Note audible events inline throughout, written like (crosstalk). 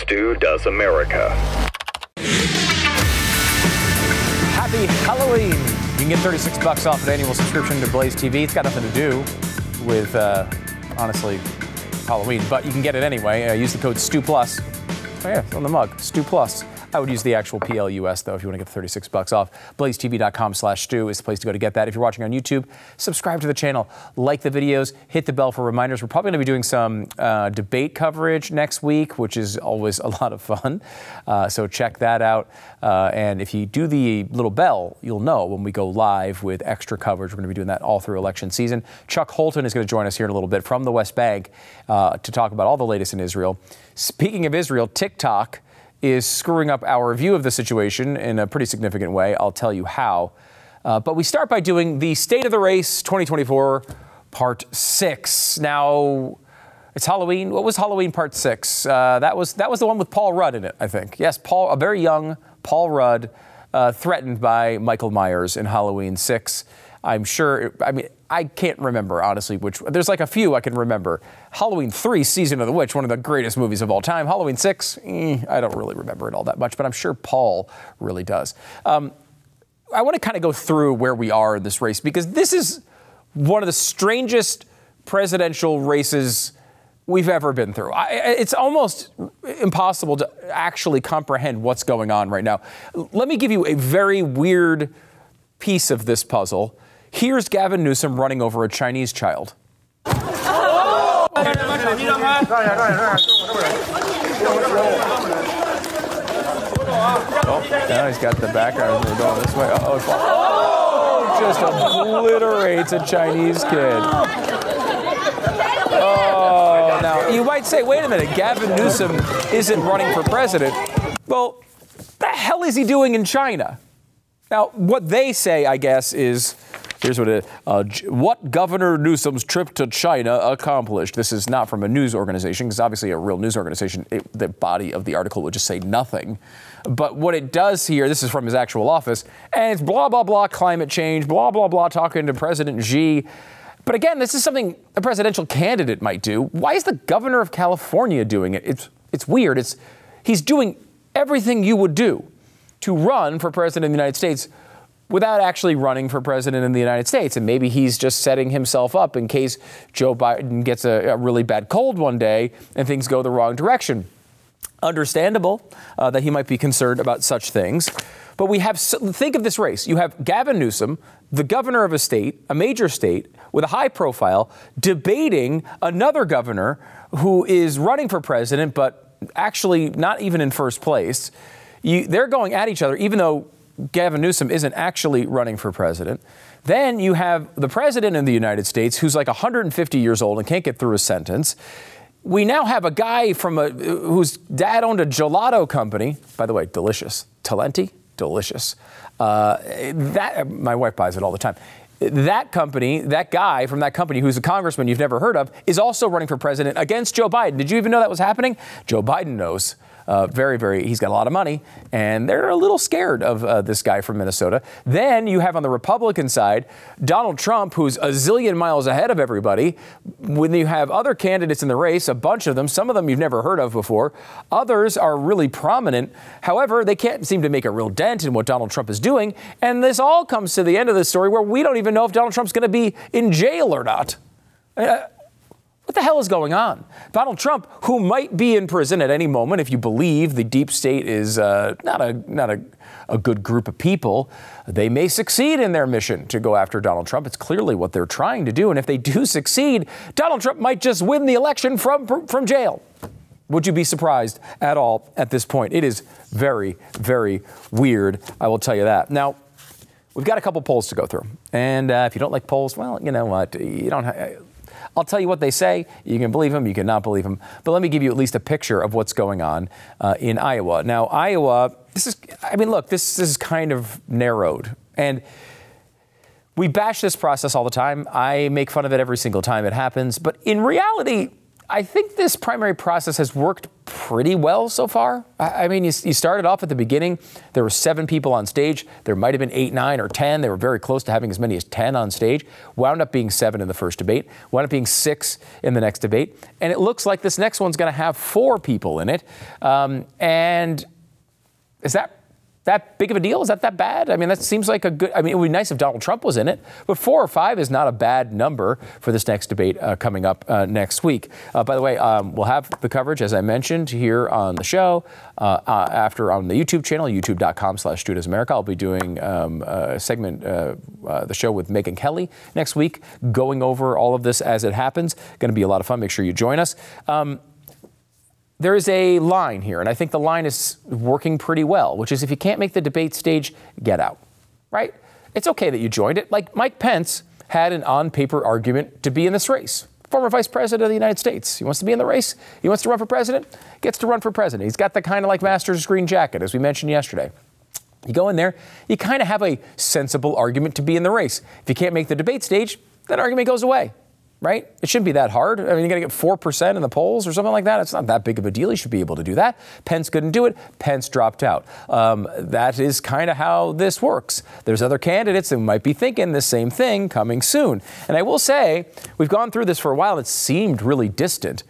Stu Does America. Happy Halloween! You can get 36 bucks off an annual subscription to Blaze TV. It's got nothing to do with, uh, honestly, Halloween, but you can get it anyway. Uh, use the code STU Plus. Oh yeah, it's on the mug, STU Plus. I would use the actual PLUS though if you want to get the 36 bucks off. BlazeTV.com slash Stu is the place to go to get that. If you're watching on YouTube, subscribe to the channel, like the videos, hit the bell for reminders. We're probably going to be doing some uh, debate coverage next week, which is always a (laughs) lot of fun. Uh, so check that out. Uh, and if you do the little bell, you'll know when we go live with extra coverage. We're going to be doing that all through election season. Chuck Holton is going to join us here in a little bit from the West Bank uh, to talk about all the latest in Israel. Speaking of Israel, TikTok is screwing up our view of the situation in a pretty significant way. I'll tell you how. Uh, but we start by doing the State of the Race 2024 Part 6. Now, it's Halloween. What was Halloween Part 6? Uh, that, was, that was the one with Paul Rudd in it, I think. Yes, Paul, a very young Paul Rudd uh, threatened by Michael Myers in Halloween 6. I'm sure, I mean, I can't remember honestly which. There's like a few I can remember. Halloween 3, Season of the Witch, one of the greatest movies of all time. Halloween 6, eh, I don't really remember it all that much, but I'm sure Paul really does. Um, I want to kind of go through where we are in this race because this is one of the strangest presidential races we've ever been through. I, it's almost impossible to actually comprehend what's going on right now. Let me give you a very weird piece of this puzzle. Here's Gavin Newsom running over a Chinese child. Oh, now he's got the background. Going this way. Oh, just obliterates a Chinese kid. Oh, now you might say, wait a minute, Gavin Newsom isn't running for president. Well, the hell is he doing in China? Now, what they say, I guess, is here's what it uh, what Governor Newsom's trip to China accomplished. This is not from a news organization, because obviously a real news organization, it, the body of the article would just say nothing. But what it does here, this is from his actual office, and it's blah blah blah climate change, blah blah blah talking to President Xi. But again, this is something a presidential candidate might do. Why is the governor of California doing it? It's it's weird. It's he's doing everything you would do to run for president of the United States without actually running for president in the United States. And maybe he's just setting himself up in case Joe Biden gets a, a really bad cold one day and things go the wrong direction. Understandable uh, that he might be concerned about such things. But we have, think of this race. You have Gavin Newsom, the governor of a state, a major state, with a high profile, debating another governor who is running for president, but actually not even in first place. You, they're going at each other, even though Gavin Newsom isn't actually running for president. Then you have the president of the United States who's like 150 years old and can't get through a sentence. We now have a guy from a whose dad owned a gelato company. By the way, delicious. Talenti, delicious. Uh, that my wife buys it all the time. That company, that guy from that company who's a congressman you've never heard of, is also running for president against Joe Biden. Did you even know that was happening? Joe Biden knows. Uh, very, very, he's got a lot of money, and they're a little scared of uh, this guy from Minnesota. Then you have on the Republican side Donald Trump, who's a zillion miles ahead of everybody. When you have other candidates in the race, a bunch of them, some of them you've never heard of before, others are really prominent. However, they can't seem to make a real dent in what Donald Trump is doing. And this all comes to the end of the story where we don't even know if Donald Trump's going to be in jail or not. Uh, what the hell is going on? Donald Trump, who might be in prison at any moment if you believe the deep state is uh, not, a, not a, a good group of people, they may succeed in their mission to go after Donald Trump. It's clearly what they're trying to do. And if they do succeed, Donald Trump might just win the election from, from jail. Would you be surprised at all at this point? It is very, very weird, I will tell you that. Now, we've got a couple polls to go through. And uh, if you don't like polls, well, you know what? You don't I'll tell you what they say. You can believe them, you cannot believe them. But let me give you at least a picture of what's going on uh, in Iowa. Now, Iowa, this is, I mean, look, this, this is kind of narrowed. And we bash this process all the time. I make fun of it every single time it happens. But in reality, I think this primary process has worked pretty well so far. I, I mean, you, you, started off at the beginning. There were seven people on stage. There might have been eight, nine, or ten. They were very close to having as many as ten on stage. Wound up being seven in the first debate. Wound up being six in the next debate. And it looks like this next one's going to have four people in it. Um, and is that that big of a deal? Is that that bad? I mean, that seems like a good. I mean, it would be nice if Donald Trump was in it, but four or five is not a bad number for this next debate uh, coming up uh, next week. Uh, by the way, um, we'll have the coverage as I mentioned here on the show. Uh, uh, after on the YouTube channel, youtube.com/slash America, I'll be doing um, a segment, uh, the show with Megyn Kelly next week, going over all of this as it happens. Going to be a lot of fun. Make sure you join us. Um, there is a line here, and I think the line is working pretty well, which is if you can't make the debate stage, get out, right? It's okay that you joined it. Like Mike Pence had an on paper argument to be in this race. Former vice president of the United States. He wants to be in the race. He wants to run for president. Gets to run for president. He's got the kind of like master's green jacket, as we mentioned yesterday. You go in there, you kind of have a sensible argument to be in the race. If you can't make the debate stage, that argument goes away right? It shouldn't be that hard. I mean, you're going to get 4% in the polls or something like that. It's not that big of a deal. You should be able to do that. Pence couldn't do it. Pence dropped out. Um, that is kind of how this works. There's other candidates that might be thinking the same thing coming soon. And I will say, we've gone through this for a while. It seemed really distant.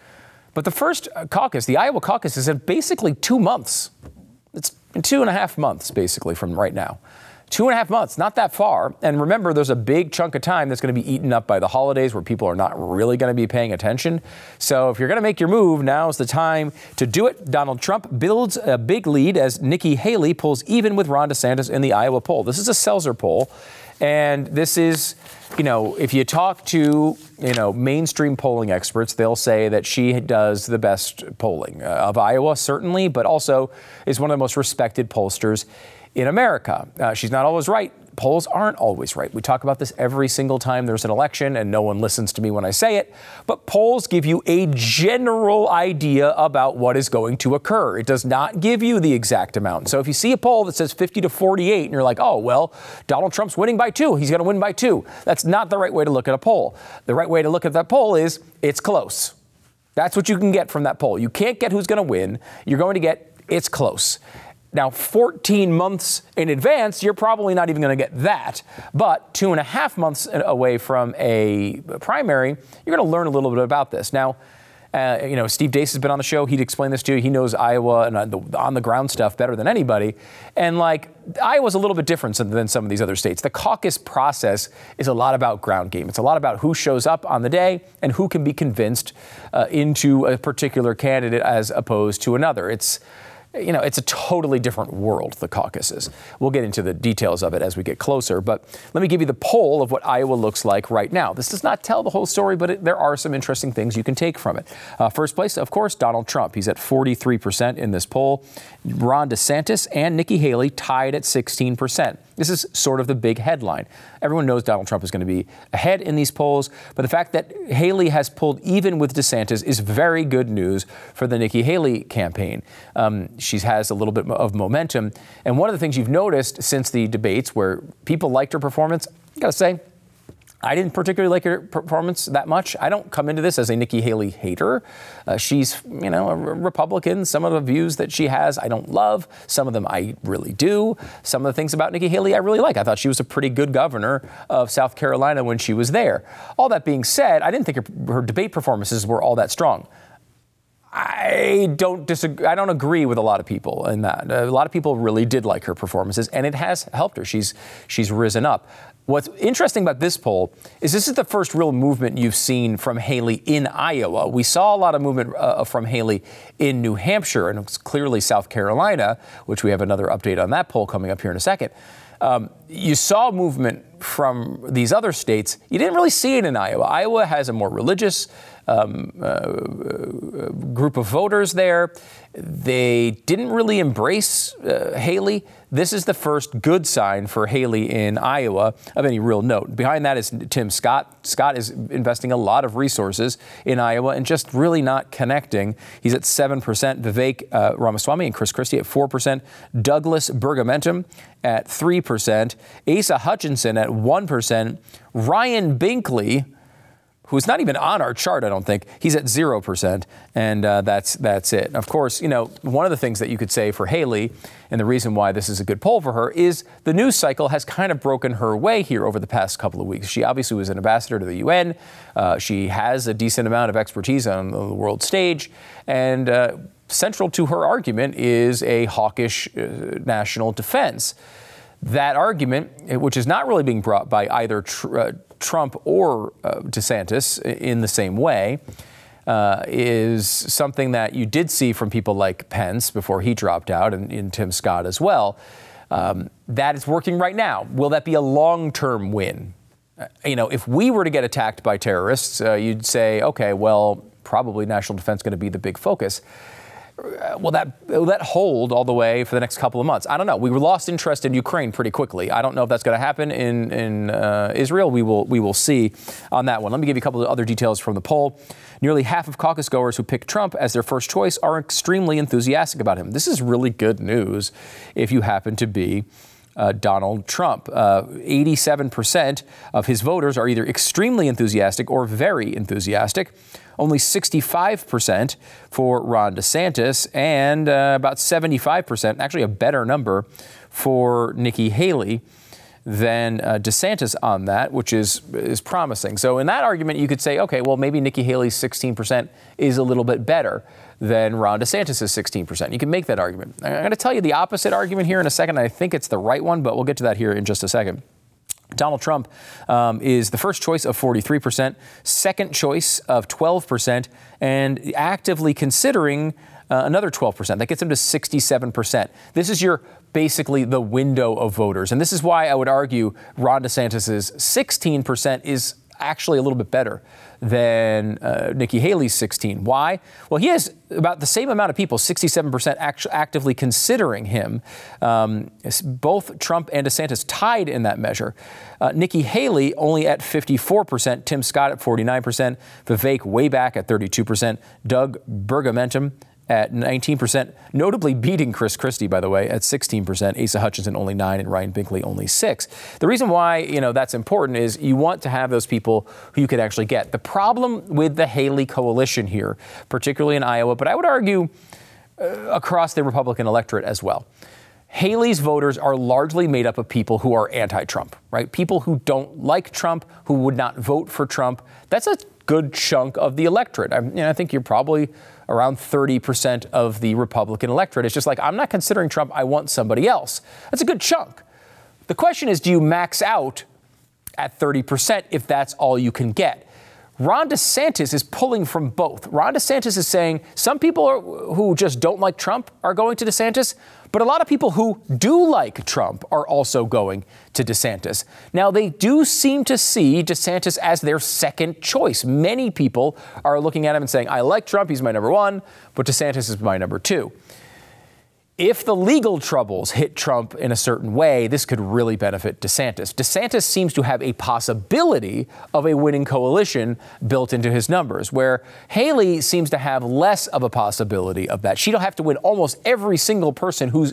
But the first caucus, the Iowa caucus, is in basically two months. It's two and a half months, basically, from right now. Two and a half months, not that far. And remember, there's a big chunk of time that's going to be eaten up by the holidays where people are not really going to be paying attention. So if you're going to make your move, now's the time to do it. Donald Trump builds a big lead as Nikki Haley pulls even with Ron DeSantis in the Iowa poll. This is a Selzer poll. And this is, you know, if you talk to, you know, mainstream polling experts, they'll say that she does the best polling uh, of Iowa, certainly, but also is one of the most respected pollsters in America. Uh, she's not always right. Polls aren't always right. We talk about this every single time there's an election, and no one listens to me when I say it. But polls give you a general idea about what is going to occur. It does not give you the exact amount. So if you see a poll that says 50 to 48, and you're like, oh, well, Donald Trump's winning by two, he's going to win by two, that's not the right way to look at a poll. The right way to look at that poll is it's close. That's what you can get from that poll. You can't get who's going to win. You're going to get it's close. Now, 14 months in advance, you're probably not even going to get that. But two and a half months away from a primary, you're going to learn a little bit about this. Now, uh, you know, Steve Deace has been on the show. He'd explain this to you. He knows Iowa and uh, the on the ground stuff better than anybody. And like Iowa's a little bit different than some of these other states. The caucus process is a lot about ground game. It's a lot about who shows up on the day and who can be convinced uh, into a particular candidate as opposed to another. It's you know, it's a totally different world, the caucuses. We'll get into the details of it as we get closer, but let me give you the poll of what Iowa looks like right now. This does not tell the whole story, but it, there are some interesting things you can take from it. Uh, first place, of course, Donald Trump. He's at 43% in this poll. Ron DeSantis and Nikki Haley tied at 16%. This is sort of the big headline. Everyone knows Donald Trump is going to be ahead in these polls, but the fact that Haley has pulled even with DeSantis is very good news for the Nikki Haley campaign. Um, she has a little bit of momentum. And one of the things you've noticed since the debates where people liked her performance, I got to say, I didn't particularly like her performance that much. I don't come into this as a Nikki Haley hater. Uh, she's, you know, a Republican. Some of the views that she has, I don't love. Some of them I really do. Some of the things about Nikki Haley I really like. I thought she was a pretty good governor of South Carolina when she was there. All that being said, I didn't think her, her debate performances were all that strong. I don't disagree. I don't agree with a lot of people in that. A lot of people really did like her performances, and it has helped her. She's she's risen up. What's interesting about this poll is this is the first real movement you've seen from Haley in Iowa. We saw a lot of movement uh, from Haley in New Hampshire and it's clearly South Carolina, which we have another update on that poll coming up here in a second. Um, you saw movement from these other states. You didn't really see it in Iowa. Iowa has a more religious um, uh, group of voters there. They didn't really embrace uh, Haley. This is the first good sign for Haley in Iowa of any real note. Behind that is Tim Scott. Scott is investing a lot of resources in Iowa and just really not connecting. He's at 7%. Vivek uh, Ramaswamy and Chris Christie at 4%. Douglas Bergamentum at 3%. Asa Hutchinson at 1%. Ryan Binkley who's not even on our chart, I don't think. He's at 0%, and uh, that's, that's it. Of course, you know, one of the things that you could say for Haley, and the reason why this is a good poll for her, is the news cycle has kind of broken her way here over the past couple of weeks. She obviously was an ambassador to the UN. Uh, she has a decent amount of expertise on the world stage, and uh, central to her argument is a hawkish uh, national defense. That argument, which is not really being brought by either tr- uh, Trump or uh, DeSantis in the same way, uh, is something that you did see from people like Pence before he dropped out, and, and Tim Scott as well. Um, that is working right now. Will that be a long term win? Uh, you know, if we were to get attacked by terrorists, uh, you'd say, okay, well, probably national defense going to be the big focus. Uh, will that will that hold all the way for the next couple of months? I don't know. We lost interest in Ukraine pretty quickly. I don't know if that's going to happen in in uh, Israel. We will we will see on that one. Let me give you a couple of other details from the poll. Nearly half of caucus goers who picked Trump as their first choice are extremely enthusiastic about him. This is really good news if you happen to be uh, Donald Trump. Uh, 87% of his voters are either extremely enthusiastic or very enthusiastic only 65% for Ron DeSantis, and uh, about 75%, actually a better number, for Nikki Haley than uh, DeSantis on that, which is is promising. So in that argument, you could say, okay, well maybe Nikki Haley's 16% is a little bit better than Ron DeSantis' is 16%. You can make that argument. I'm going to tell you the opposite argument here in a second. I think it's the right one, but we'll get to that here in just a second. Donald Trump um, is the first choice of 43%, second choice of 12%, and actively considering uh, another 12%. That gets him to 67%. This is your basically the window of voters. And this is why I would argue Ron DeSantis' 16% is actually a little bit better than uh, Nikki Haley's 16. Why? Well, he has about the same amount of people, 67% act- actively considering him. Um, both Trump and DeSantis tied in that measure. Uh, Nikki Haley only at 54%, Tim Scott at 49%, Vivek way back at 32%, Doug Burgmentum at 19%, notably beating Chris Christie, by the way, at 16%, Asa Hutchinson only 9 and Ryan Binkley only 6. The reason why, you know, that's important is you want to have those people who you could actually get. The problem with the Haley coalition here, particularly in Iowa, but I would argue uh, across the Republican electorate as well. Haley's voters are largely made up of people who are anti Trump, right? People who don't like Trump, who would not vote for Trump. That's a good chunk of the electorate. I, you know, I think you're probably around 30% of the Republican electorate. It's just like, I'm not considering Trump, I want somebody else. That's a good chunk. The question is, do you max out at 30% if that's all you can get? Ron DeSantis is pulling from both. Ron DeSantis is saying some people are, who just don't like Trump are going to DeSantis, but a lot of people who do like Trump are also going to DeSantis. Now, they do seem to see DeSantis as their second choice. Many people are looking at him and saying, I like Trump, he's my number one, but DeSantis is my number two if the legal troubles hit Trump in a certain way, this could really benefit DeSantis. DeSantis seems to have a possibility of a winning coalition built into his numbers, where Haley seems to have less of a possibility of that. She'll have to win almost every single person who's,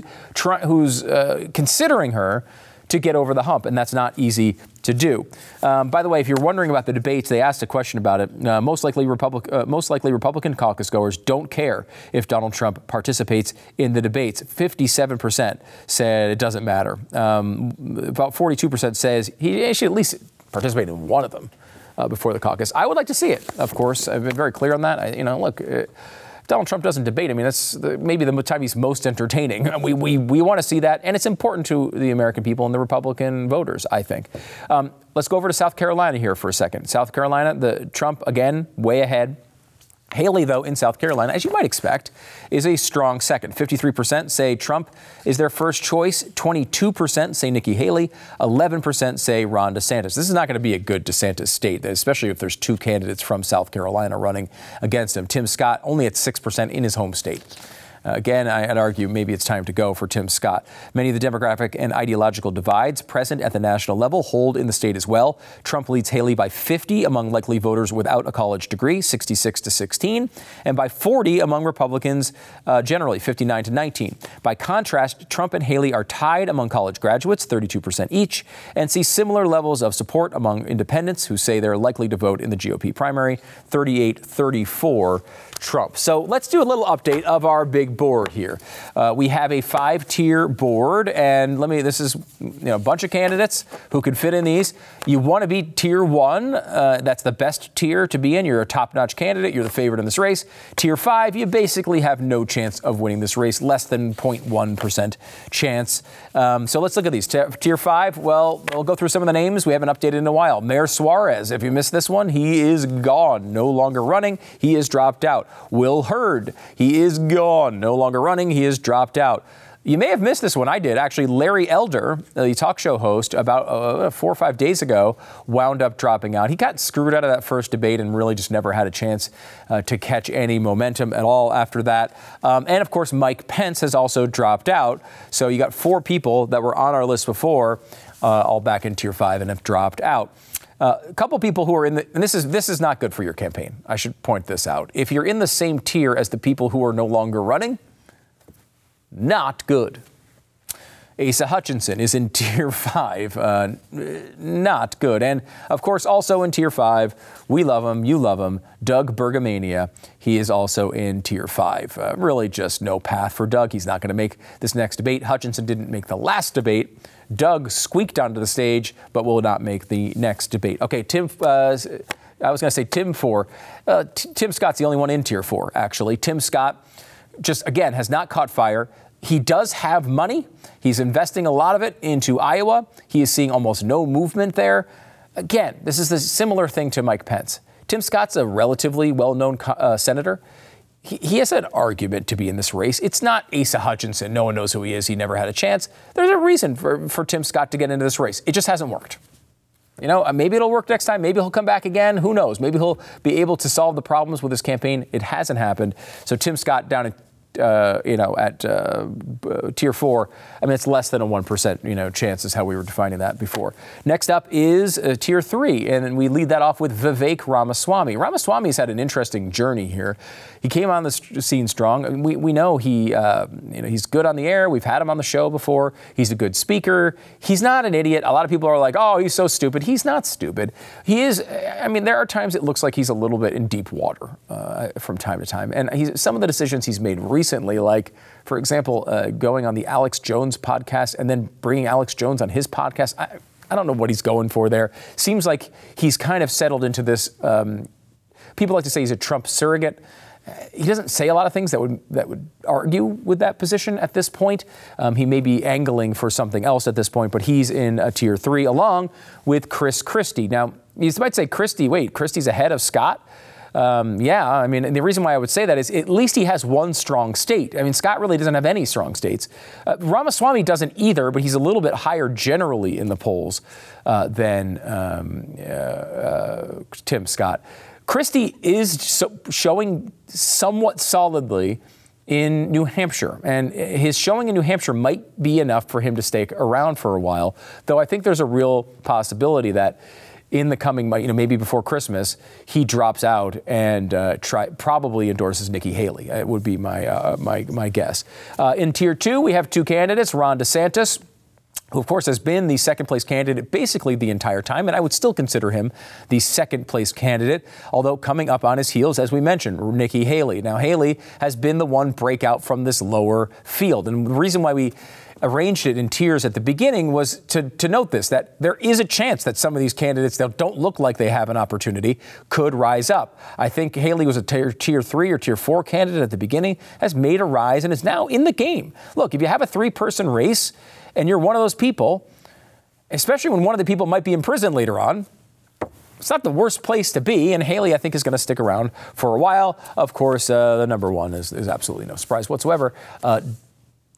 who's uh, considering her to get over the hump, and that's not easy to do. Um, by the way, if you're wondering about the debates, they asked a question about it. Uh, most likely, Republic, uh, most likely Republican caucus goers don't care if Donald Trump participates in the debates. 57% said it doesn't matter. Um, about 42% says he should at least participate in one of them uh, before the caucus. I would like to see it. Of course, I've been very clear on that. I, you know, look. Uh, Donald Trump doesn't debate. I mean, that's the, maybe the time he's most entertaining. We, we, we want to see that, and it's important to the American people and the Republican voters, I think. Um, let's go over to South Carolina here for a second. South Carolina, the Trump again way ahead. Haley, though, in South Carolina, as you might expect, is a strong second. 53% say Trump is their first choice. 22% say Nikki Haley. 11% say Ron DeSantis. This is not going to be a good DeSantis state, especially if there's two candidates from South Carolina running against him. Tim Scott only at 6% in his home state. Again, I'd argue maybe it's time to go for Tim Scott. Many of the demographic and ideological divides present at the national level hold in the state as well. Trump leads Haley by 50 among likely voters without a college degree, 66 to 16, and by 40 among Republicans uh, generally, 59 to 19. By contrast, Trump and Haley are tied among college graduates, 32% each, and see similar levels of support among independents who say they're likely to vote in the GOP primary, 38 34 Trump. So let's do a little update of our big board here. Uh, we have a five tier board, and let me, this is you know, a bunch of candidates who could fit in these. You want to be tier one, uh, that's the best tier to be in. You're a top notch candidate, you're the favorite in this race. Tier five, you basically have no chance of winning this race, less than 0.1% chance. Um, so let's look at these. Tier five, well, we'll go through some of the names we haven't updated in a while. Mayor Suarez, if you missed this one, he is gone, no longer running, he is dropped out. Will Hurd, he is gone, no longer running, he is dropped out. You may have missed this one. I did. Actually, Larry Elder, the talk show host, about uh, four or five days ago, wound up dropping out. He got screwed out of that first debate and really just never had a chance uh, to catch any momentum at all after that. Um, and of course, Mike Pence has also dropped out. So you got four people that were on our list before, uh, all back in tier five, and have dropped out. Uh, a couple people who are in the, and this is this is not good for your campaign. I should point this out. If you're in the same tier as the people who are no longer running, not good. Asa Hutchinson is in (laughs) tier five, uh, not good. And of course, also in tier five, we love him, you love him, Doug Bergamania. He is also in tier five. Uh, really, just no path for Doug. He's not going to make this next debate. Hutchinson didn't make the last debate. Doug squeaked onto the stage, but will not make the next debate. Okay, Tim. Uh, I was going to say Tim four. Uh, T- Tim Scott's the only one in tier four, actually. Tim Scott just again has not caught fire. He does have money. He's investing a lot of it into Iowa. He is seeing almost no movement there. Again, this is a similar thing to Mike Pence. Tim Scott's a relatively well known uh, senator. He, he, has an argument to be in this race. It's not Asa Hutchinson. No one knows who he is. He never had a chance. There's a reason for, for Tim Scott to get into this race. It just hasn't worked. You know, uh, maybe it'll work next time. Maybe he'll come back again. Who knows? Maybe he'll be able to solve the problems with his campaign. It hasn't happened. So Tim Scott down in uh, you know, at uh, tier four, I mean, it's less than a 1%, you know, chance is how we were defining that before. Next up is uh, tier three, and we lead that off with Vivek Ramaswamy. Ramaswamy's had an interesting journey here. He came on the scene strong. We, we know he, uh, you know, he's good on the air. We've had him on the show before. He's a good speaker. He's not an idiot. A lot of people are like, oh, he's so stupid. He's not stupid. He is, I mean, there are times it looks like he's a little bit in deep water uh, from time to time. And he's, some of the decisions he's made recently recently, like, for example, uh, going on the Alex Jones podcast and then bringing Alex Jones on his podcast. I, I don't know what he's going for there. Seems like he's kind of settled into this. Um, people like to say he's a Trump surrogate. He doesn't say a lot of things that would that would argue with that position at this point. Um, he may be angling for something else at this point, but he's in a tier three along with Chris Christie. Now you might say Christie. Wait, Christie's ahead of Scott. Um, yeah, I mean, the reason why I would say that is at least he has one strong state. I mean, Scott really doesn't have any strong states. Uh, Ramaswamy doesn't either, but he's a little bit higher generally in the polls uh, than um, uh, uh Tim Scott. Christie is so showing somewhat solidly in New Hampshire. And his showing in New Hampshire might be enough for him to stay around for a while, though I think there's a real possibility that in the coming, you know, maybe before Christmas, he drops out and uh, try, probably endorses Nikki Haley. It would be my uh, my my guess. Uh, in tier two, we have two candidates: Ron DeSantis. Who, of course, has been the second place candidate basically the entire time, and I would still consider him the second place candidate, although coming up on his heels, as we mentioned, Nikki Haley. Now, Haley has been the one breakout from this lower field. And the reason why we arranged it in tiers at the beginning was to, to note this that there is a chance that some of these candidates that don't look like they have an opportunity could rise up. I think Haley was a tier, tier three or tier four candidate at the beginning, has made a rise, and is now in the game. Look, if you have a three person race and you're one of those people, especially when one of the people might be in prison later on, it's not the worst place to be, and Haley, I think, is going to stick around for a while. Of course, uh, the number one is, is absolutely no surprise whatsoever. Uh,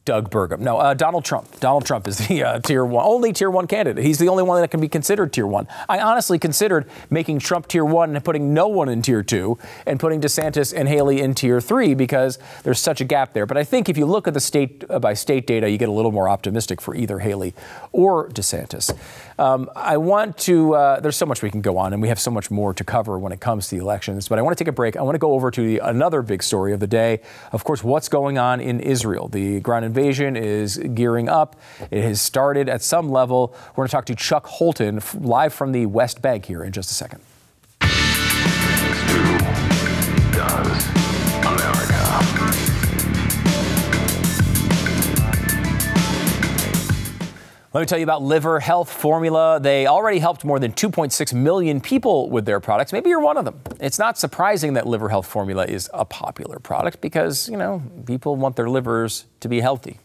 Doug Burgum. No, uh, Donald Trump. Donald Trump is the uh, tier one, only tier one candidate. He's the only one that can be considered tier one. I honestly considered making Trump tier one and putting no one in tier two and putting DeSantis and Haley in tier three because there's such a gap there. But I think if you look at the state uh, by state data, you get a little more optimistic for either Haley or DeSantis. Um, I want to, uh, there's so much we can go on, and we have so much more to cover when it comes to the elections. But I want to take a break. I want to go over to the, another big story of the day. Of course, what's going on in Israel. The ground invasion is gearing up. It has started at some level. We're going to talk to Chuck Holton live from the West Bank here in just a second. Let me tell you about Liver Health Formula. They already helped more than 2.6 million people with their products. Maybe you're one of them. It's not surprising that Liver Health Formula is a popular product because, you know, people want their livers to be healthy.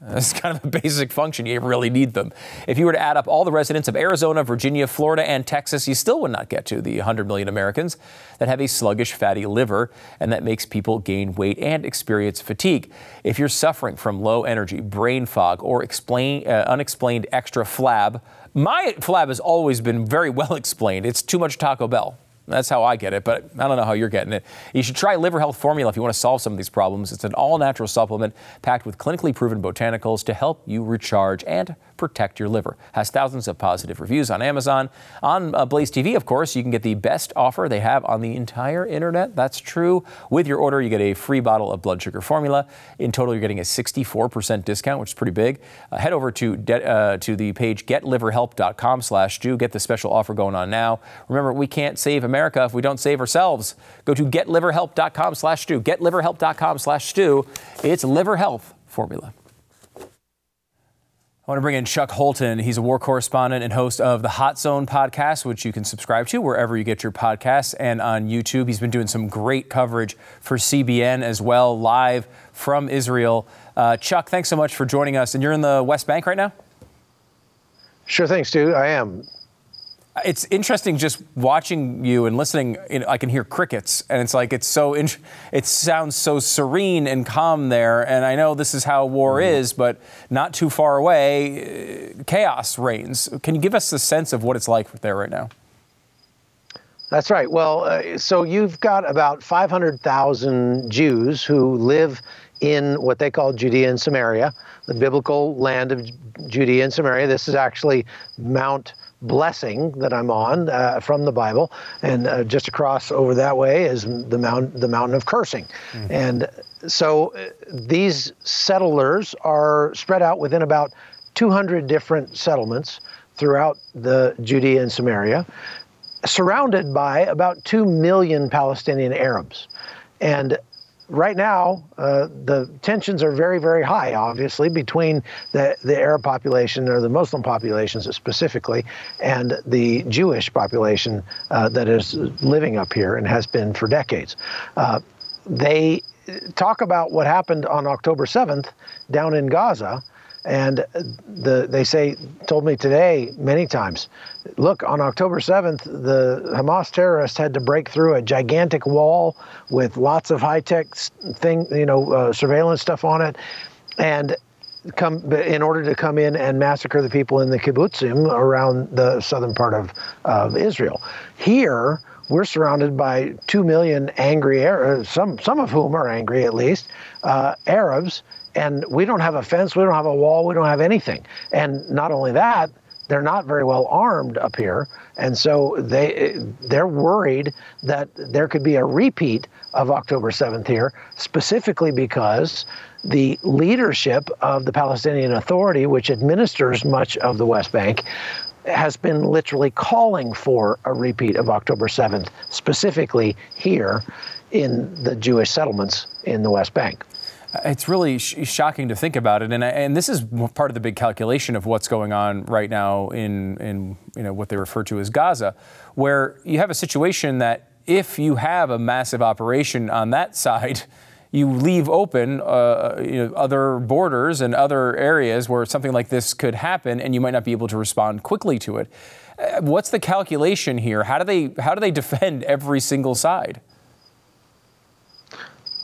(laughs) It's kind of a basic function. You really need them. If you were to add up all the residents of Arizona, Virginia, Florida, and Texas, you still would not get to the 100 million Americans that have a sluggish fatty liver, and that makes people gain weight and experience fatigue. If you're suffering from low energy, brain fog, or explain, uh, unexplained extra flab, my flab has always been very (laughs) well explained. It's too much Taco Bell. That's how I get it, but I don't know how you're getting it. You should try Liver Health Formula if you want to solve some of these problems. It's an all natural supplement packed with clinically proven botanicals to help you recharge and protect your liver. Has thousands of positive reviews on Amazon. On uh, Blaze TV, of course, you can get the best offer they have on the entire internet. That's true. With your order, you get a free bottle of blood sugar formula. In total, you're getting a 64% discount, which is pretty big. Uh, head over to de- uh, to the page getliverhelp.com slash Stu. Get the special offer going on now. Remember, we can't save America if we don't save ourselves. Go to getliverhelp.com slash Stu. Getliverhelp.com slash Stu. It's liver health formula. I want to bring in Chuck Holton. He's a war correspondent and host of the Hot Zone podcast, which you can subscribe to wherever you get your podcasts and on YouTube. He's been doing some great coverage for CBN as well, live from Israel. Uh, Chuck, thanks so much for joining us. And you're in the West Bank right now? Sure thing, Stu. I am it's interesting just watching you and listening. You know, I can hear crickets, and it's like it's so. In, it sounds so serene and calm there. And I know this is how war mm-hmm. is, but not too far away, uh, chaos reigns. Can you give us a sense of what it's like there right now? That's right. Well, uh, so you've got about 500,000 Jews who live in what they call Judea and Samaria, the biblical land of Judea and Samaria. This is actually Mount blessing that I'm on uh, from the Bible, and uh, just across over that way is the mount, the mountain of cursing, mm-hmm. and so uh, these settlers are spread out within about 200 different settlements throughout the Judea and Samaria, surrounded by about two million Palestinian Arabs, and right now, uh, the tensions are very, very high, obviously, between the, the Arab population or the Muslim populations specifically and the Jewish population uh, that is living up here and has been for decades. Uh, they talk about what happened on October 7th down in Gaza and the, they say, told me today many times, look, on October 7th, the Hamas terrorists had to break through a gigantic wall with lots of high tech thing, you know, uh, surveillance stuff on it. And come in order to come in and massacre the people in the kibbutzim around the southern part of, of Israel. Here, we're surrounded by two million angry Arabs, some some of whom are angry at least, uh, Arabs, and we don't have a fence, we don't have a wall, we don't have anything. And not only that, they're not very well armed up here, and so they they're worried that there could be a repeat of October 7th here, specifically because the leadership of the Palestinian Authority, which administers much of the West Bank, has been literally calling for a repeat of October 7th, specifically here in the Jewish settlements in the West Bank. It's really sh- shocking to think about it, and and this is part of the big calculation of what's going on right now in in you know what they refer to as Gaza, where you have a situation that if you have a massive operation on that side, (laughs) you leave open uh, you know, other borders and other areas where something like this could happen, and you might not be able to respond quickly to it. Uh, what's the calculation here? How do they how do they (laughs) defend every single side?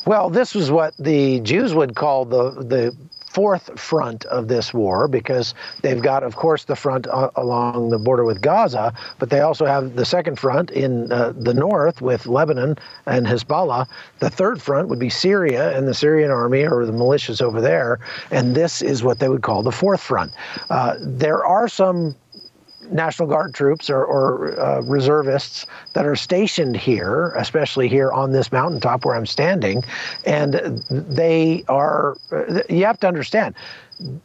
Well, this was what the Jews would call the the fourth front of this war because they've got, of course, the front uh, along the border with Gaza, but they also have the second front in uh, the north with Lebanon and Hezbollah. The third front would be Syria and the Syrian army or the militias over there. And this is what they would call the fourth front. Uh, there are some National Guard troops or, or uh, reservists that are stationed here, especially here on this mountaintop where I'm standing, and they are. You have to understand,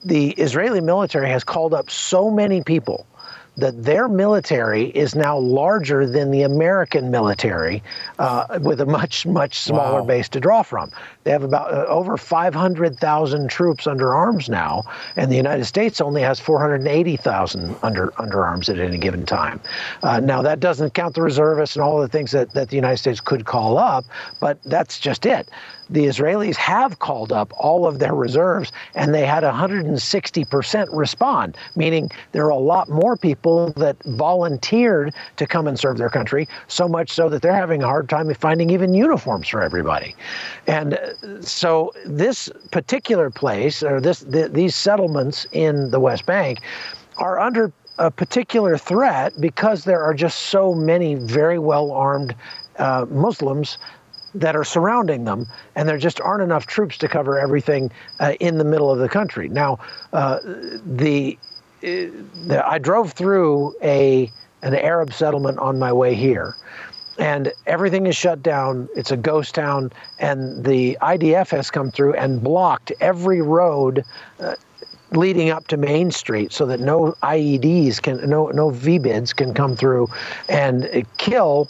the Israeli military has called up so many people that their military is now larger than the American military uh, with a much, much smaller wow. base to draw from. They have about uh, over 500,000 troops under arms now, and the United States only has 480,000 under, under arms at any given time. Uh, now, that doesn't count the reservists and all the things that, that the United States could call up, but that's just it the Israelis have called up all of their reserves and they had 160% respond, meaning there are a lot more people that volunteered to come and serve their country, so much so that they're having a hard time finding even uniforms for everybody. And so this particular place, or this the, these settlements in the West Bank, are under a particular threat because there are just so many very well armed uh, Muslims that are surrounding them, and there just aren't enough troops to cover everything uh, in the middle of the country. Now, uh, the, uh, the, I drove through a an Arab settlement on my way here, and everything is shut down. It's a ghost town, and the IDF has come through and blocked every road. Uh, leading up to Main Street so that no IEDs can, no no VBIEDs can come through and kill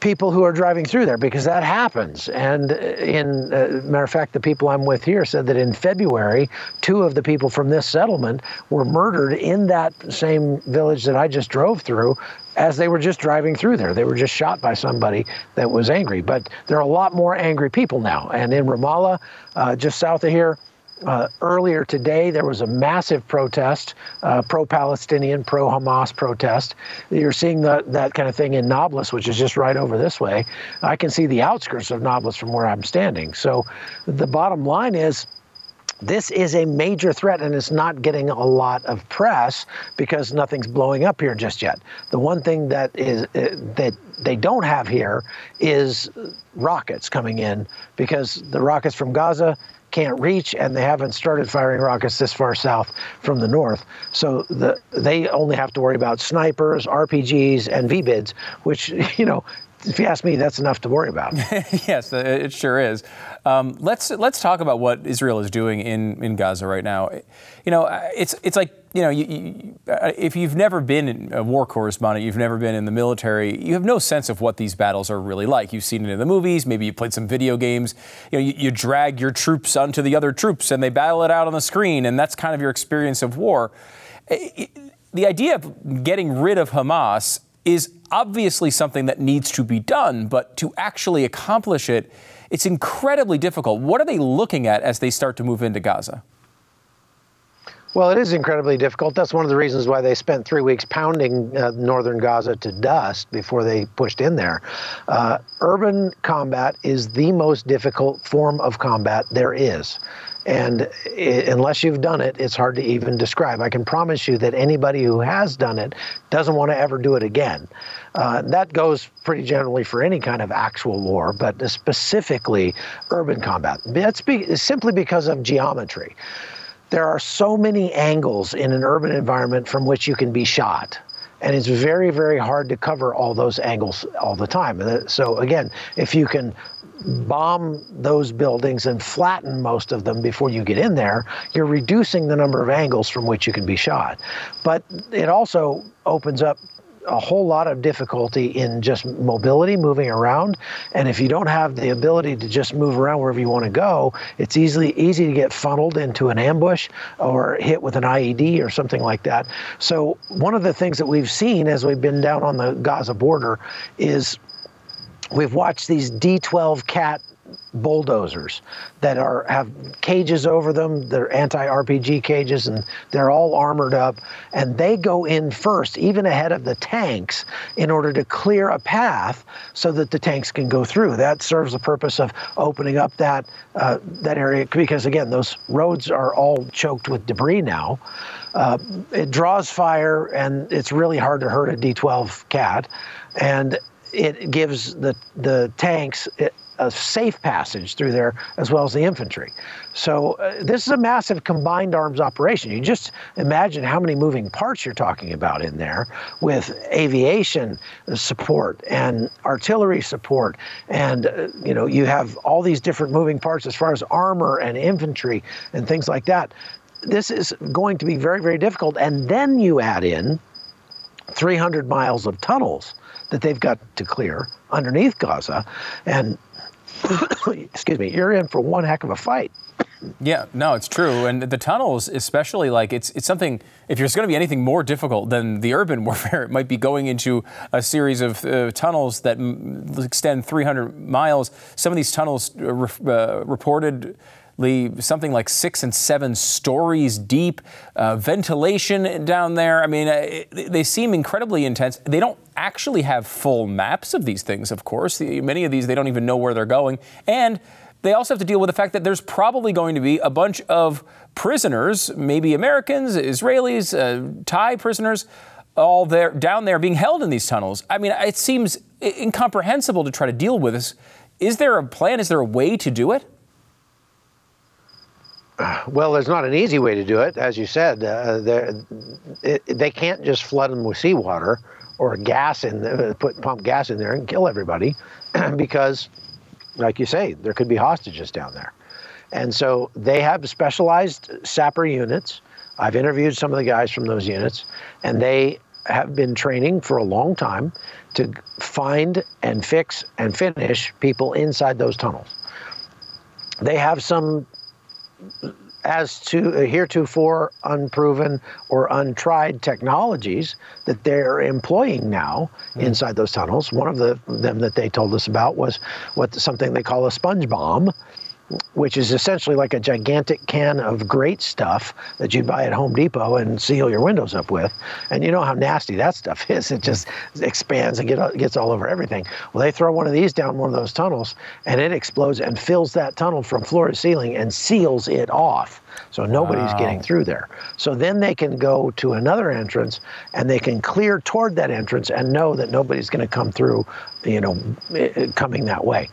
people who are driving through there because that happens. And in uh, matter of fact, the people I'm with here said that in February, two of the people from this settlement were murdered in that same village that I just drove through as they were just driving through there. They were just shot by somebody that was angry. But there are a lot more angry people now. And in Ramallah, uh, just south of here, uh, earlier today, there was a massive protest, uh, pro-Palestinian, pro-Hamas protest. You're seeing that that kind of thing in Nablus, which is just right over this way. I can see the outskirts of Nablus from where I'm standing. So the bottom line is, this is a major threat and it's not getting a lot of press because nothing's blowing up here just yet. The one thing that is uh, that they don't have here is rockets coming in because the rockets from Gaza can't reach, and they haven't started firing rockets this far south from the north. So the, they only have to worry about snipers, RPGs, and VBIEDs, which, (laughs) you know, if you ask me, that's enough to worry about. (laughs) yes, it sure is. Um, let's let's talk about what Israel is doing in, in Gaza right now. You know, it's it's like you know, you, you, uh, if you've never been a war correspondent, you've never been in the military, you have no sense of what these battles are really like. You've seen it in the movies, maybe you played some video games. You know, you, you drag your troops onto the other troops, and they battle it out on the screen, and that's kind of your experience of war. the idea of getting rid of Hamas is obviously something that needs to be done, but to actually accomplish it, it's incredibly difficult. What are they looking at as they start to move into Gaza? Well, it is incredibly difficult. That's one of the reasons why they spent three weeks pounding uh, northern Gaza to dust before they pushed in there. Uh, urban combat is the most difficult form of combat there is. And it, unless you've done it, it's hard to even describe. I can promise you that anybody who has done it doesn't want to ever do it again. Uh, that goes pretty generally for any kind of actual war, but specifically urban combat. That's be, simply because of geometry there are so many angles in an urban environment from which you can be shot. And it's very, very hard to cover all those angles all the time. So, again, if you can bomb those buildings and flatten most of them before you get in there, you're reducing the number of angles from which you can be shot. But it also opens up a whole lot of difficulty in just mobility, moving around. And if you don't have the ability to just move around wherever you want to go, it's easily easy to get funneled into an ambush or hit with an IED or something like that. So one of the things that we've seen as we've been down on the Gaza border is we've watched these D12 cat bulldozers that are have cages over them. They're anti-RPG cages, and they're all armored up. And they go in first, even ahead of the tanks, in order to clear a path so that the tanks can go through. That serves the purpose of opening up that uh, that area because again, those roads are all choked with debris now. Uh, it draws fire, and it's really hard to hurt a D12 cat, and it gives the the tanks a safe passage through there as well as the infantry. So uh, this is a massive combined arms operation. You just imagine how many moving parts you're talking about in there with aviation support and artillery support and uh, you know you have all these different moving parts as far as armor and infantry and things like that. This is going to be very very difficult and then you add in 300 miles of tunnels that they've got to clear underneath Gaza and (coughs) excuse me, you're in for one heck of a fight. Yeah, no, it's true, and the tunnels, especially, like it's it's something. If there's going to be anything more difficult than the urban (laughs) warfare, it might be going into a series of uh, tunnels that m- extend 300 miles. Some of these tunnels uh, uh, reported something like six and seven stories deep, uh, ventilation down there. I mean, uh, they seem incredibly intense. They don't actually have full maps of these things, of course. Many of these, they don't even know where they're going. And they also have to deal with the fact that there's probably going to be a bunch of prisoners, maybe Americans, Israelis, uh, Thai prisoners, all there down there being held in these tunnels. I mean, it seems incomprehensible to try to deal with this. Is there a plan? Is there a way to do it? Well, there's not an easy way to do it, as you said. Uh, it, they can't just flood them with seawater or gas in, uh, put pump gas in there and kill everybody, (clears throat) because, like you say, there could be hostages down there, and so they have specialized sapper units. I've interviewed some of the guys from those units, and they have been training for a long time to find and fix and finish people inside those tunnels. They have some as to uh, heretofore unproven or untried technologies that they're employing now mm. inside those tunnels. One of the, them that they told us about was what something they call a sponge bomb, which is essentially like a gigantic can of great stuff that you buy at Home Depot and seal your windows up with. And you know how nasty that stuff (laughs) is. It just expands and get, gets all over everything. Well, they throw one of these down one of those tunnels and it explodes and fills that tunnel from floor to ceiling and seals it off. So nobody's wow. getting through there. So then they can go to another entrance and they can clear toward that entrance and know that nobody's going to come through, you know, eh, eh, coming that way.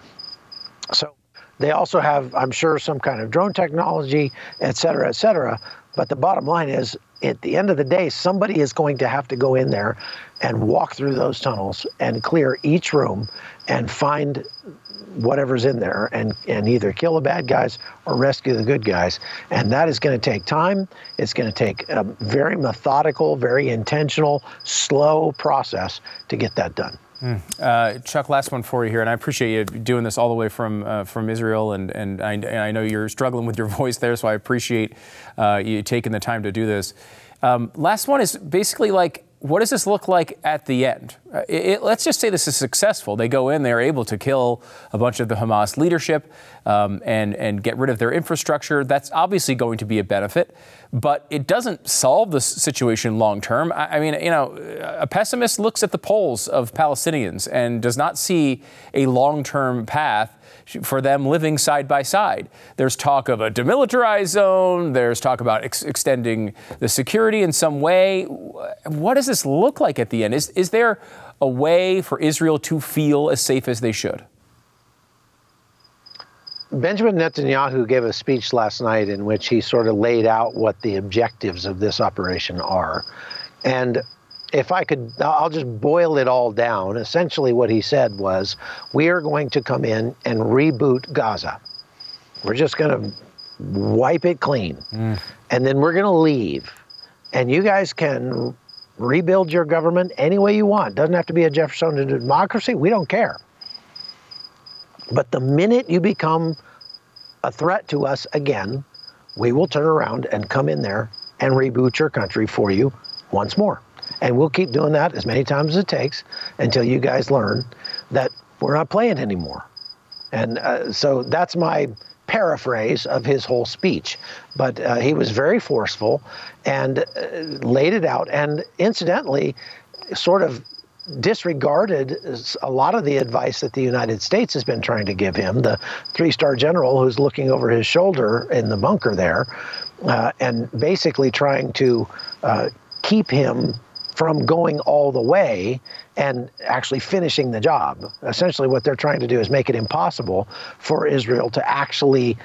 So they also have, I'm sure, some kind of drone technology, et cetera, et cetera. But the bottom line is, at the end of the day, somebody is going to have to go in there and walk through those tunnels and clear each room and find whatever's in there and, and either kill the bad guys or rescue the good guys. And that is going to take time. It's going to take a very methodical, very intentional, slow process to get that done. Mm. Uh, Chuck, last one for you here, and I appreciate you doing this all the way from uh, from Israel, and and I, and I, know you're struggling with your (laughs) voice there, so I appreciate uh, you taking the time to do this. Um, last one is basically like what does this look like at the end? Uh, it, it, let's just say this is successful. They go in, they're able to kill a bunch of the Hamas leadership um, and, and get rid of their infrastructure. That's obviously going to be a benefit, but it doesn't solve the situation long term. I, I mean, you know, a pessimist looks at the polls of Palestinians and does not see a long term path for them living side by side. There's talk of a demilitarized zone, there's talk about ex- extending the security in some way. What does this look like at the end? Is, is there a way for Israel to feel as safe as they should? Benjamin Netanyahu gave a speech last night in which he sort of laid out what the objectives of this operation are. And if I could, I'll just boil it all down. Essentially, what he said was, we are going to come in and reboot Gaza. We're just going to wipe it clean. Mm. And then we're going to leave. And you guys can rebuild your government any way you want. Doesn't have to be a Jeffersonian democracy. We don't care. But the minute you become a threat to us again, we will turn around and come in there and reboot your country for you once more. And we'll keep doing that as many times as it takes until you guys learn that we're not playing anymore. And uh, so that's my paraphrase of his whole speech. But uh, he was very forceful and uh, laid it out. And incidentally, sort of disregarded a lot of the advice that the United States has been trying to give him. The three star general who's looking over his shoulder in the bunker there uh, and basically trying to uh, keep him from going all the way and actually finishing the job. Essentially, what they're trying to do is make it impossible for Israel to actually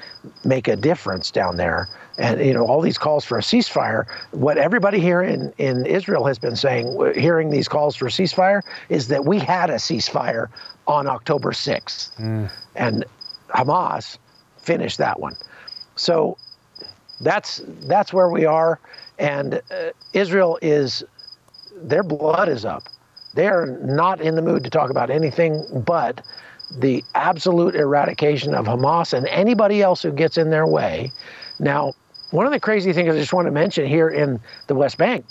make a difference down there. And you know, all these calls for a ceasefire. What everybody here in, in Israel has been saying, hearing these calls for a ceasefire, is that we had a ceasefire on October 6th, mm. and Hamas finished that one. So that's that's where we are, and uh, Israel is their blood is up. They are not in the mood to talk about anything but the absolute eradication of Hamas and anybody else who gets in their way. Now, one of the crazy things I just want to mention here in the West Bank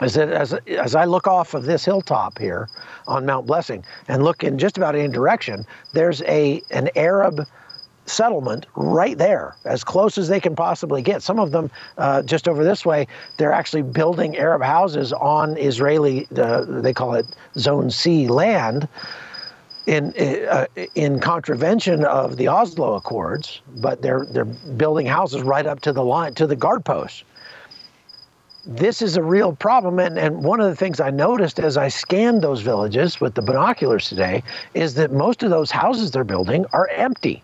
is that as, as I look off of this hilltop here on Mount Blessing and look in just about any direction, there's a an Arab settlement right there, as close as they can possibly get. Some of them, uh, just over this way, they're actually building Arab houses on Israeli, uh, they call it Zone C land. In, uh, in contravention of the Oslo Accords, but they're they're building houses right up to the line to the guard posts this is a real problem. And, and one of the things I noticed as I scanned those villages with the binoculars today is that most of those houses they're building are empty.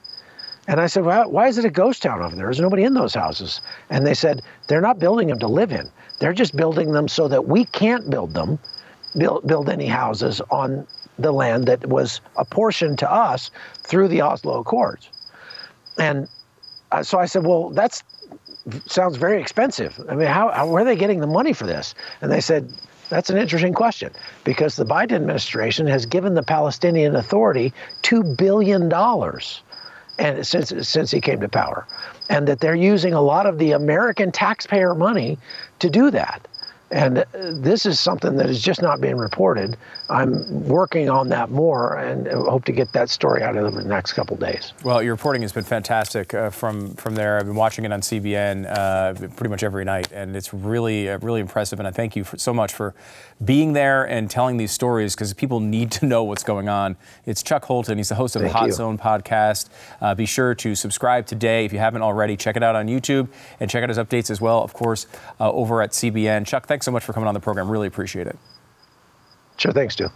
And I said, well, why is it a ghost town over there? There's nobody in those houses. And they said, they're not building them to live in. They're just building them so that we can't build them, build, build any houses on the land that was apportioned to us through the Oslo Accords. And uh, so I said, well, that sounds very expensive. I mean, how, how, where are they getting the money for this? And they said, that's an interesting question because the Biden administration has given the Palestinian Authority $2 billion and since since he came to power, and that they're using a lot of the American taxpayer money to do that. And this is something that is just not being reported. I'm working on that more and hope to get that story out of the next couple days. Well, your reporting has been fantastic uh, from from there. I've been watching it on CBN uh, pretty much every night, and it's really uh, really impressive. And I thank you for, so much for being there and telling these stories because people need to know what's going on. It's Chuck Holton. He's the host of thank the Hot you. Zone podcast. Uh, be sure to subscribe today if you haven't already. Check it out on YouTube and check out his updates as well, of course, uh, over at CBN. Chuck, thanks so much for coming on the program. Really appreciate it. Sure. Thanks, Stu.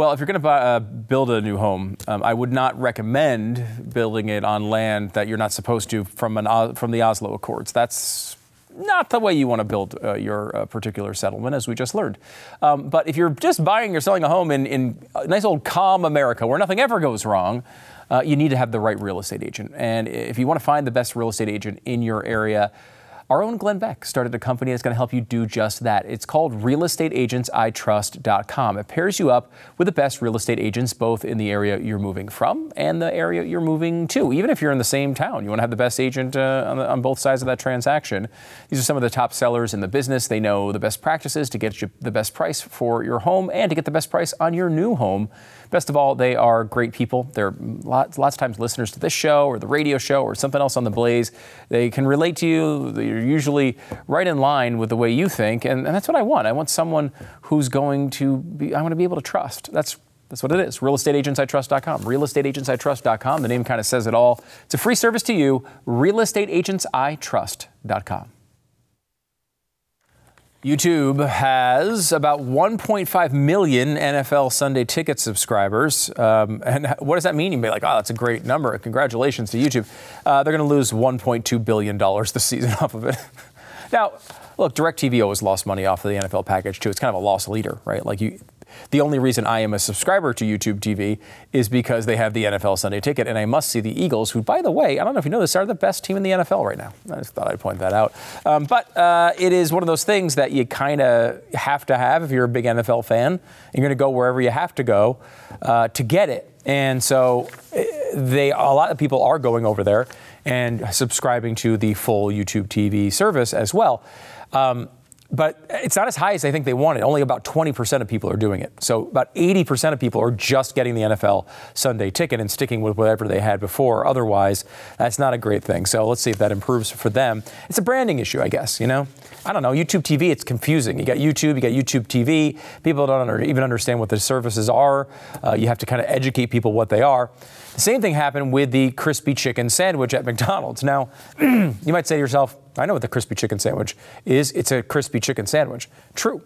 Well, if you're going to uh, build a new home, um, I would not recommend building it on land that you're not supposed to from an uh, from the Oslo Accords. That's not the way you want to build uh, your uh, particular settlement, as we just learned. Um, but if you're just buying or selling a home in, in nice old calm America where nothing ever goes wrong, uh, you need to have the right real estate agent. And if you want to find the best real estate agent in your area, our own Glenn Beck started a company that's going to help you do just that. It's called realestateagentsitrust.com. It pairs you up with the best real estate agents both in the area you're moving from and the area you're moving to. Even if you're in the same town, you want to have the best agent uh, on, the, on, both sides of that transaction. These are some of the top sellers in the business. They know the best practices to get you the best price for your home and to get the best price on your new home. Best of all, they are great people. They're lots, lots of times listeners to this show or the radio show or something else on the Blaze. They can relate to you. They're usually right in line with the way you think, and, and that's what I want. I want someone who's going to be. I want to be able to trust. That's that's what it is. RealestateAgentsITrust.com. RealestateAgentsITrust.com. The name kind of says it all. It's a free service to you. RealestateAgentsITrust.com. YouTube has about 1.5 million NFL Sunday Ticket subscribers. Um, and (laughs) what does that mean? You'd be like, oh, that's a great number. Congratulations to YouTube. Uh, they're going to lose $1.2 billion (laughs) this season off of it. (laughs) now, look, DirecTV always lost money off of the NFL package, too. It's kind of a loss leader, right? Like, you, the only reason I am a subscriber to YouTube TV is because they have the NFL Sunday ticket, and I must see the Eagles, who, by the way, I don't know if you know this, are the best team in the NFL right now. I just thought I'd point that out. Um, but uh, it is one of those things that you kind of have to have if you're a big NFL fan. You're going to go wherever you have to go uh, to get it. And so eh, they, a lot of people are going over there and subscribing to the full YouTube TV service as well. Um, but it's not as high as I think they wanted. Only about 20% of people are doing it. So about 80% of people are just getting the NFL Sunday ticket and sticking with whatever they had before. Otherwise, that's not a great thing. So let's see if that improves for them. It's a branding issue, I guess, you know? I don't know. YouTube TV, it's confusing. You got YouTube, you got YouTube TV. People don't even understand what the services are. Uh, you have to kind of educate people what they are. The same thing happened with the crispy chicken sandwich at (laughs) McDonald's. Now, (clears throat) you might say to yourself, I know what the crispy chicken sandwich is. It's a crispy chicken sandwich. True.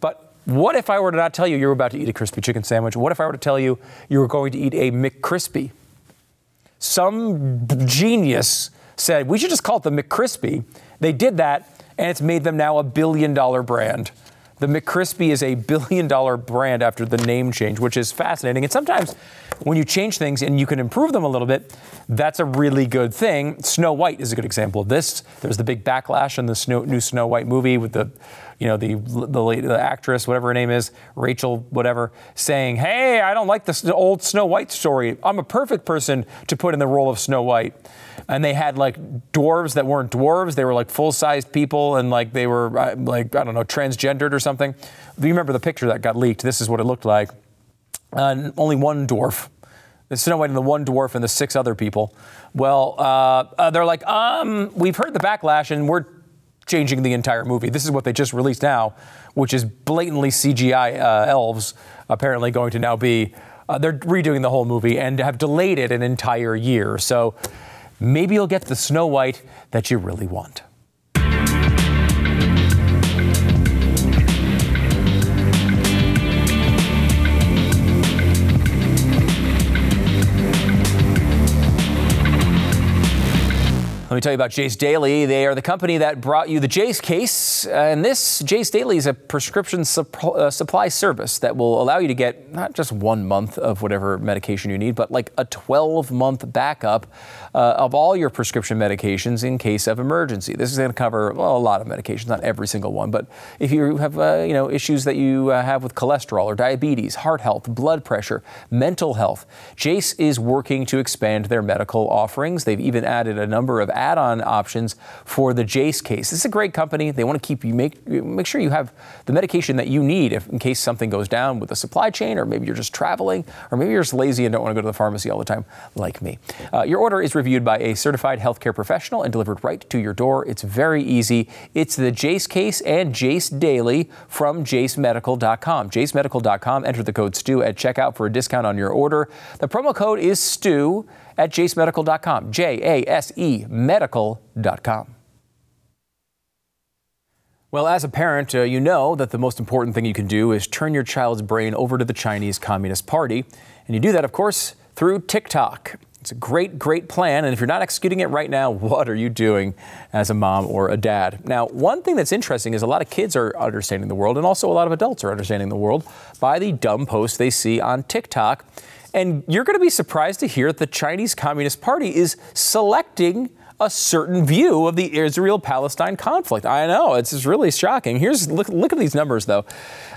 But what if I were to not tell you you were about to eat a crispy chicken sandwich? What if I were to tell you you were going to eat a McCrispy? Some genius said we should just call it the McCrispy. They did that, and it's made them now a billion dollar brand. The McCrispy is a billion dollar brand after the name change, which is fascinating. And sometimes when you change things and you can improve them a little bit, that's a really good thing. Snow White is a good example of this. There's the big backlash in the Snow, new Snow White movie with the, you know, the, the, lady, the actress, whatever her name is, Rachel, whatever, saying, "Hey, I don't like this old Snow White story. I'm a perfect person to put in the role of Snow White." And they had like dwarves that weren't dwarves; they were like full-sized people, and like they were uh, like I don't know, transgendered or something. Do you remember the picture that got leaked? This is what it looked like. Uh, only one dwarf. The Snow White and the one dwarf and the six other people. Well, uh, uh, they're like, um, we've heard the backlash and we're changing the entire movie. This is what they just released now, which is blatantly CGI uh, elves, apparently going to now be. Uh, they're redoing the whole movie and have delayed it an entire year. So maybe you'll get the Snow White that you really want. Let me tell you about Jase Daily. They are the company that brought you the Jase case. And this Jase Daily is a prescription supp- uh, supply service that will allow you to get not just one month of whatever medication you need, but like a 12 month backup uh, of all your prescription medications in case of emergency. This is going to cover well, a lot of medications, not every single one, but if you have uh, you know issues that you uh, have with cholesterol or diabetes, heart health, blood pressure, mental health, Jase is working to expand their medical offerings. They've even added a number of add-on options for the Jase case. This is a great company. They want to keep you make make sure you have the medication that you need if in case something goes down with the supply chain, or maybe you're just traveling, or maybe you're just lazy and don't want to go to the pharmacy all the time, like me. Uh, your order is reviewed by a certified healthcare professional and delivered right to your door. It's very easy. It's the Jase case and Jase Daily from JaseMedical.com. JaseMedical.com. Enter the code STU at checkout for a discount on your order. The promo code is STU at jasemedical.com. J A S E medical.com. Well, as a parent, uh, you know that the most important thing you can do is turn your child's brain over to the Chinese Communist Party. And you do that, of course, through TikTok. It's a great, great plan. And if you're not executing it right now, (laughs) what are you doing as a mom or a dad? Now, one thing that's interesting is a lot of kids are understanding the world, and also a lot of adults are understanding the world by the dumb posts they see on TikTok. And you're going to be surprised to hear that the Chinese Communist Party is selecting a certain view of the Israel-Palestine conflict. I know it's really shocking. Here's look, look at these numbers though.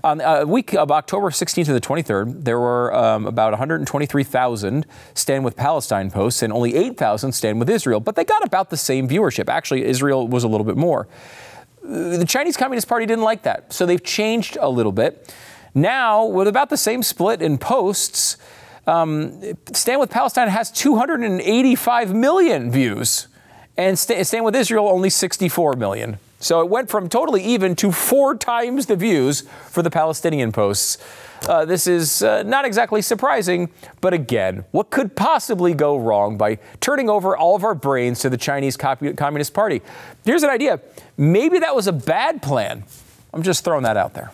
On a week of October 16th to the 23rd, there were um, about 123,000 Stand with Palestine posts and only 8,000 Stand with Israel. But they got about the same viewership. Actually, Israel was a little bit more. The Chinese Communist Party didn't like that, so they've changed a little bit. Now, with about the same split in posts, um, Stand with Palestine has 285 million views and Stand with Israel only 64 million. So it went from totally even to four times the views for the Palestinian posts. Uh, this is uh, not exactly surprising, but again, what could possibly go wrong by turning over all of our brains to the Chinese Communist Party? Here's an idea maybe that was a bad plan. I'm just throwing that out there.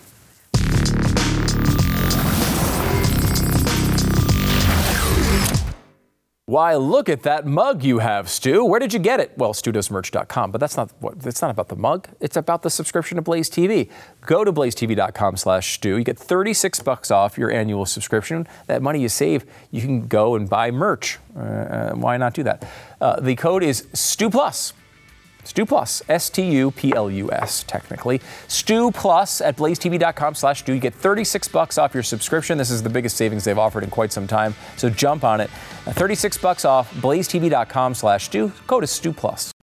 Why, look at that mug you have, Stu. Where did you get it? Well, stewdoesmerch.com, but that's not what it's not about the mug. It's about the subscription to Blaze TV. Go to blazetv.com slash Stu. You get 36 bucks off your annual subscription. That money you save, you can go and buy merch. Uh, uh why not do that? Uh, the code is Stu Plus. Stu Plus, S-T-U-P-L-U-S, technically. Stu Plus at blazetv.com slash Stu. You get 36 bucks off your subscription. This is the biggest savings they've offered in quite some time, so jump on it. 36 bucks off, blazetv.com slash Stu. Code is Stu Plus.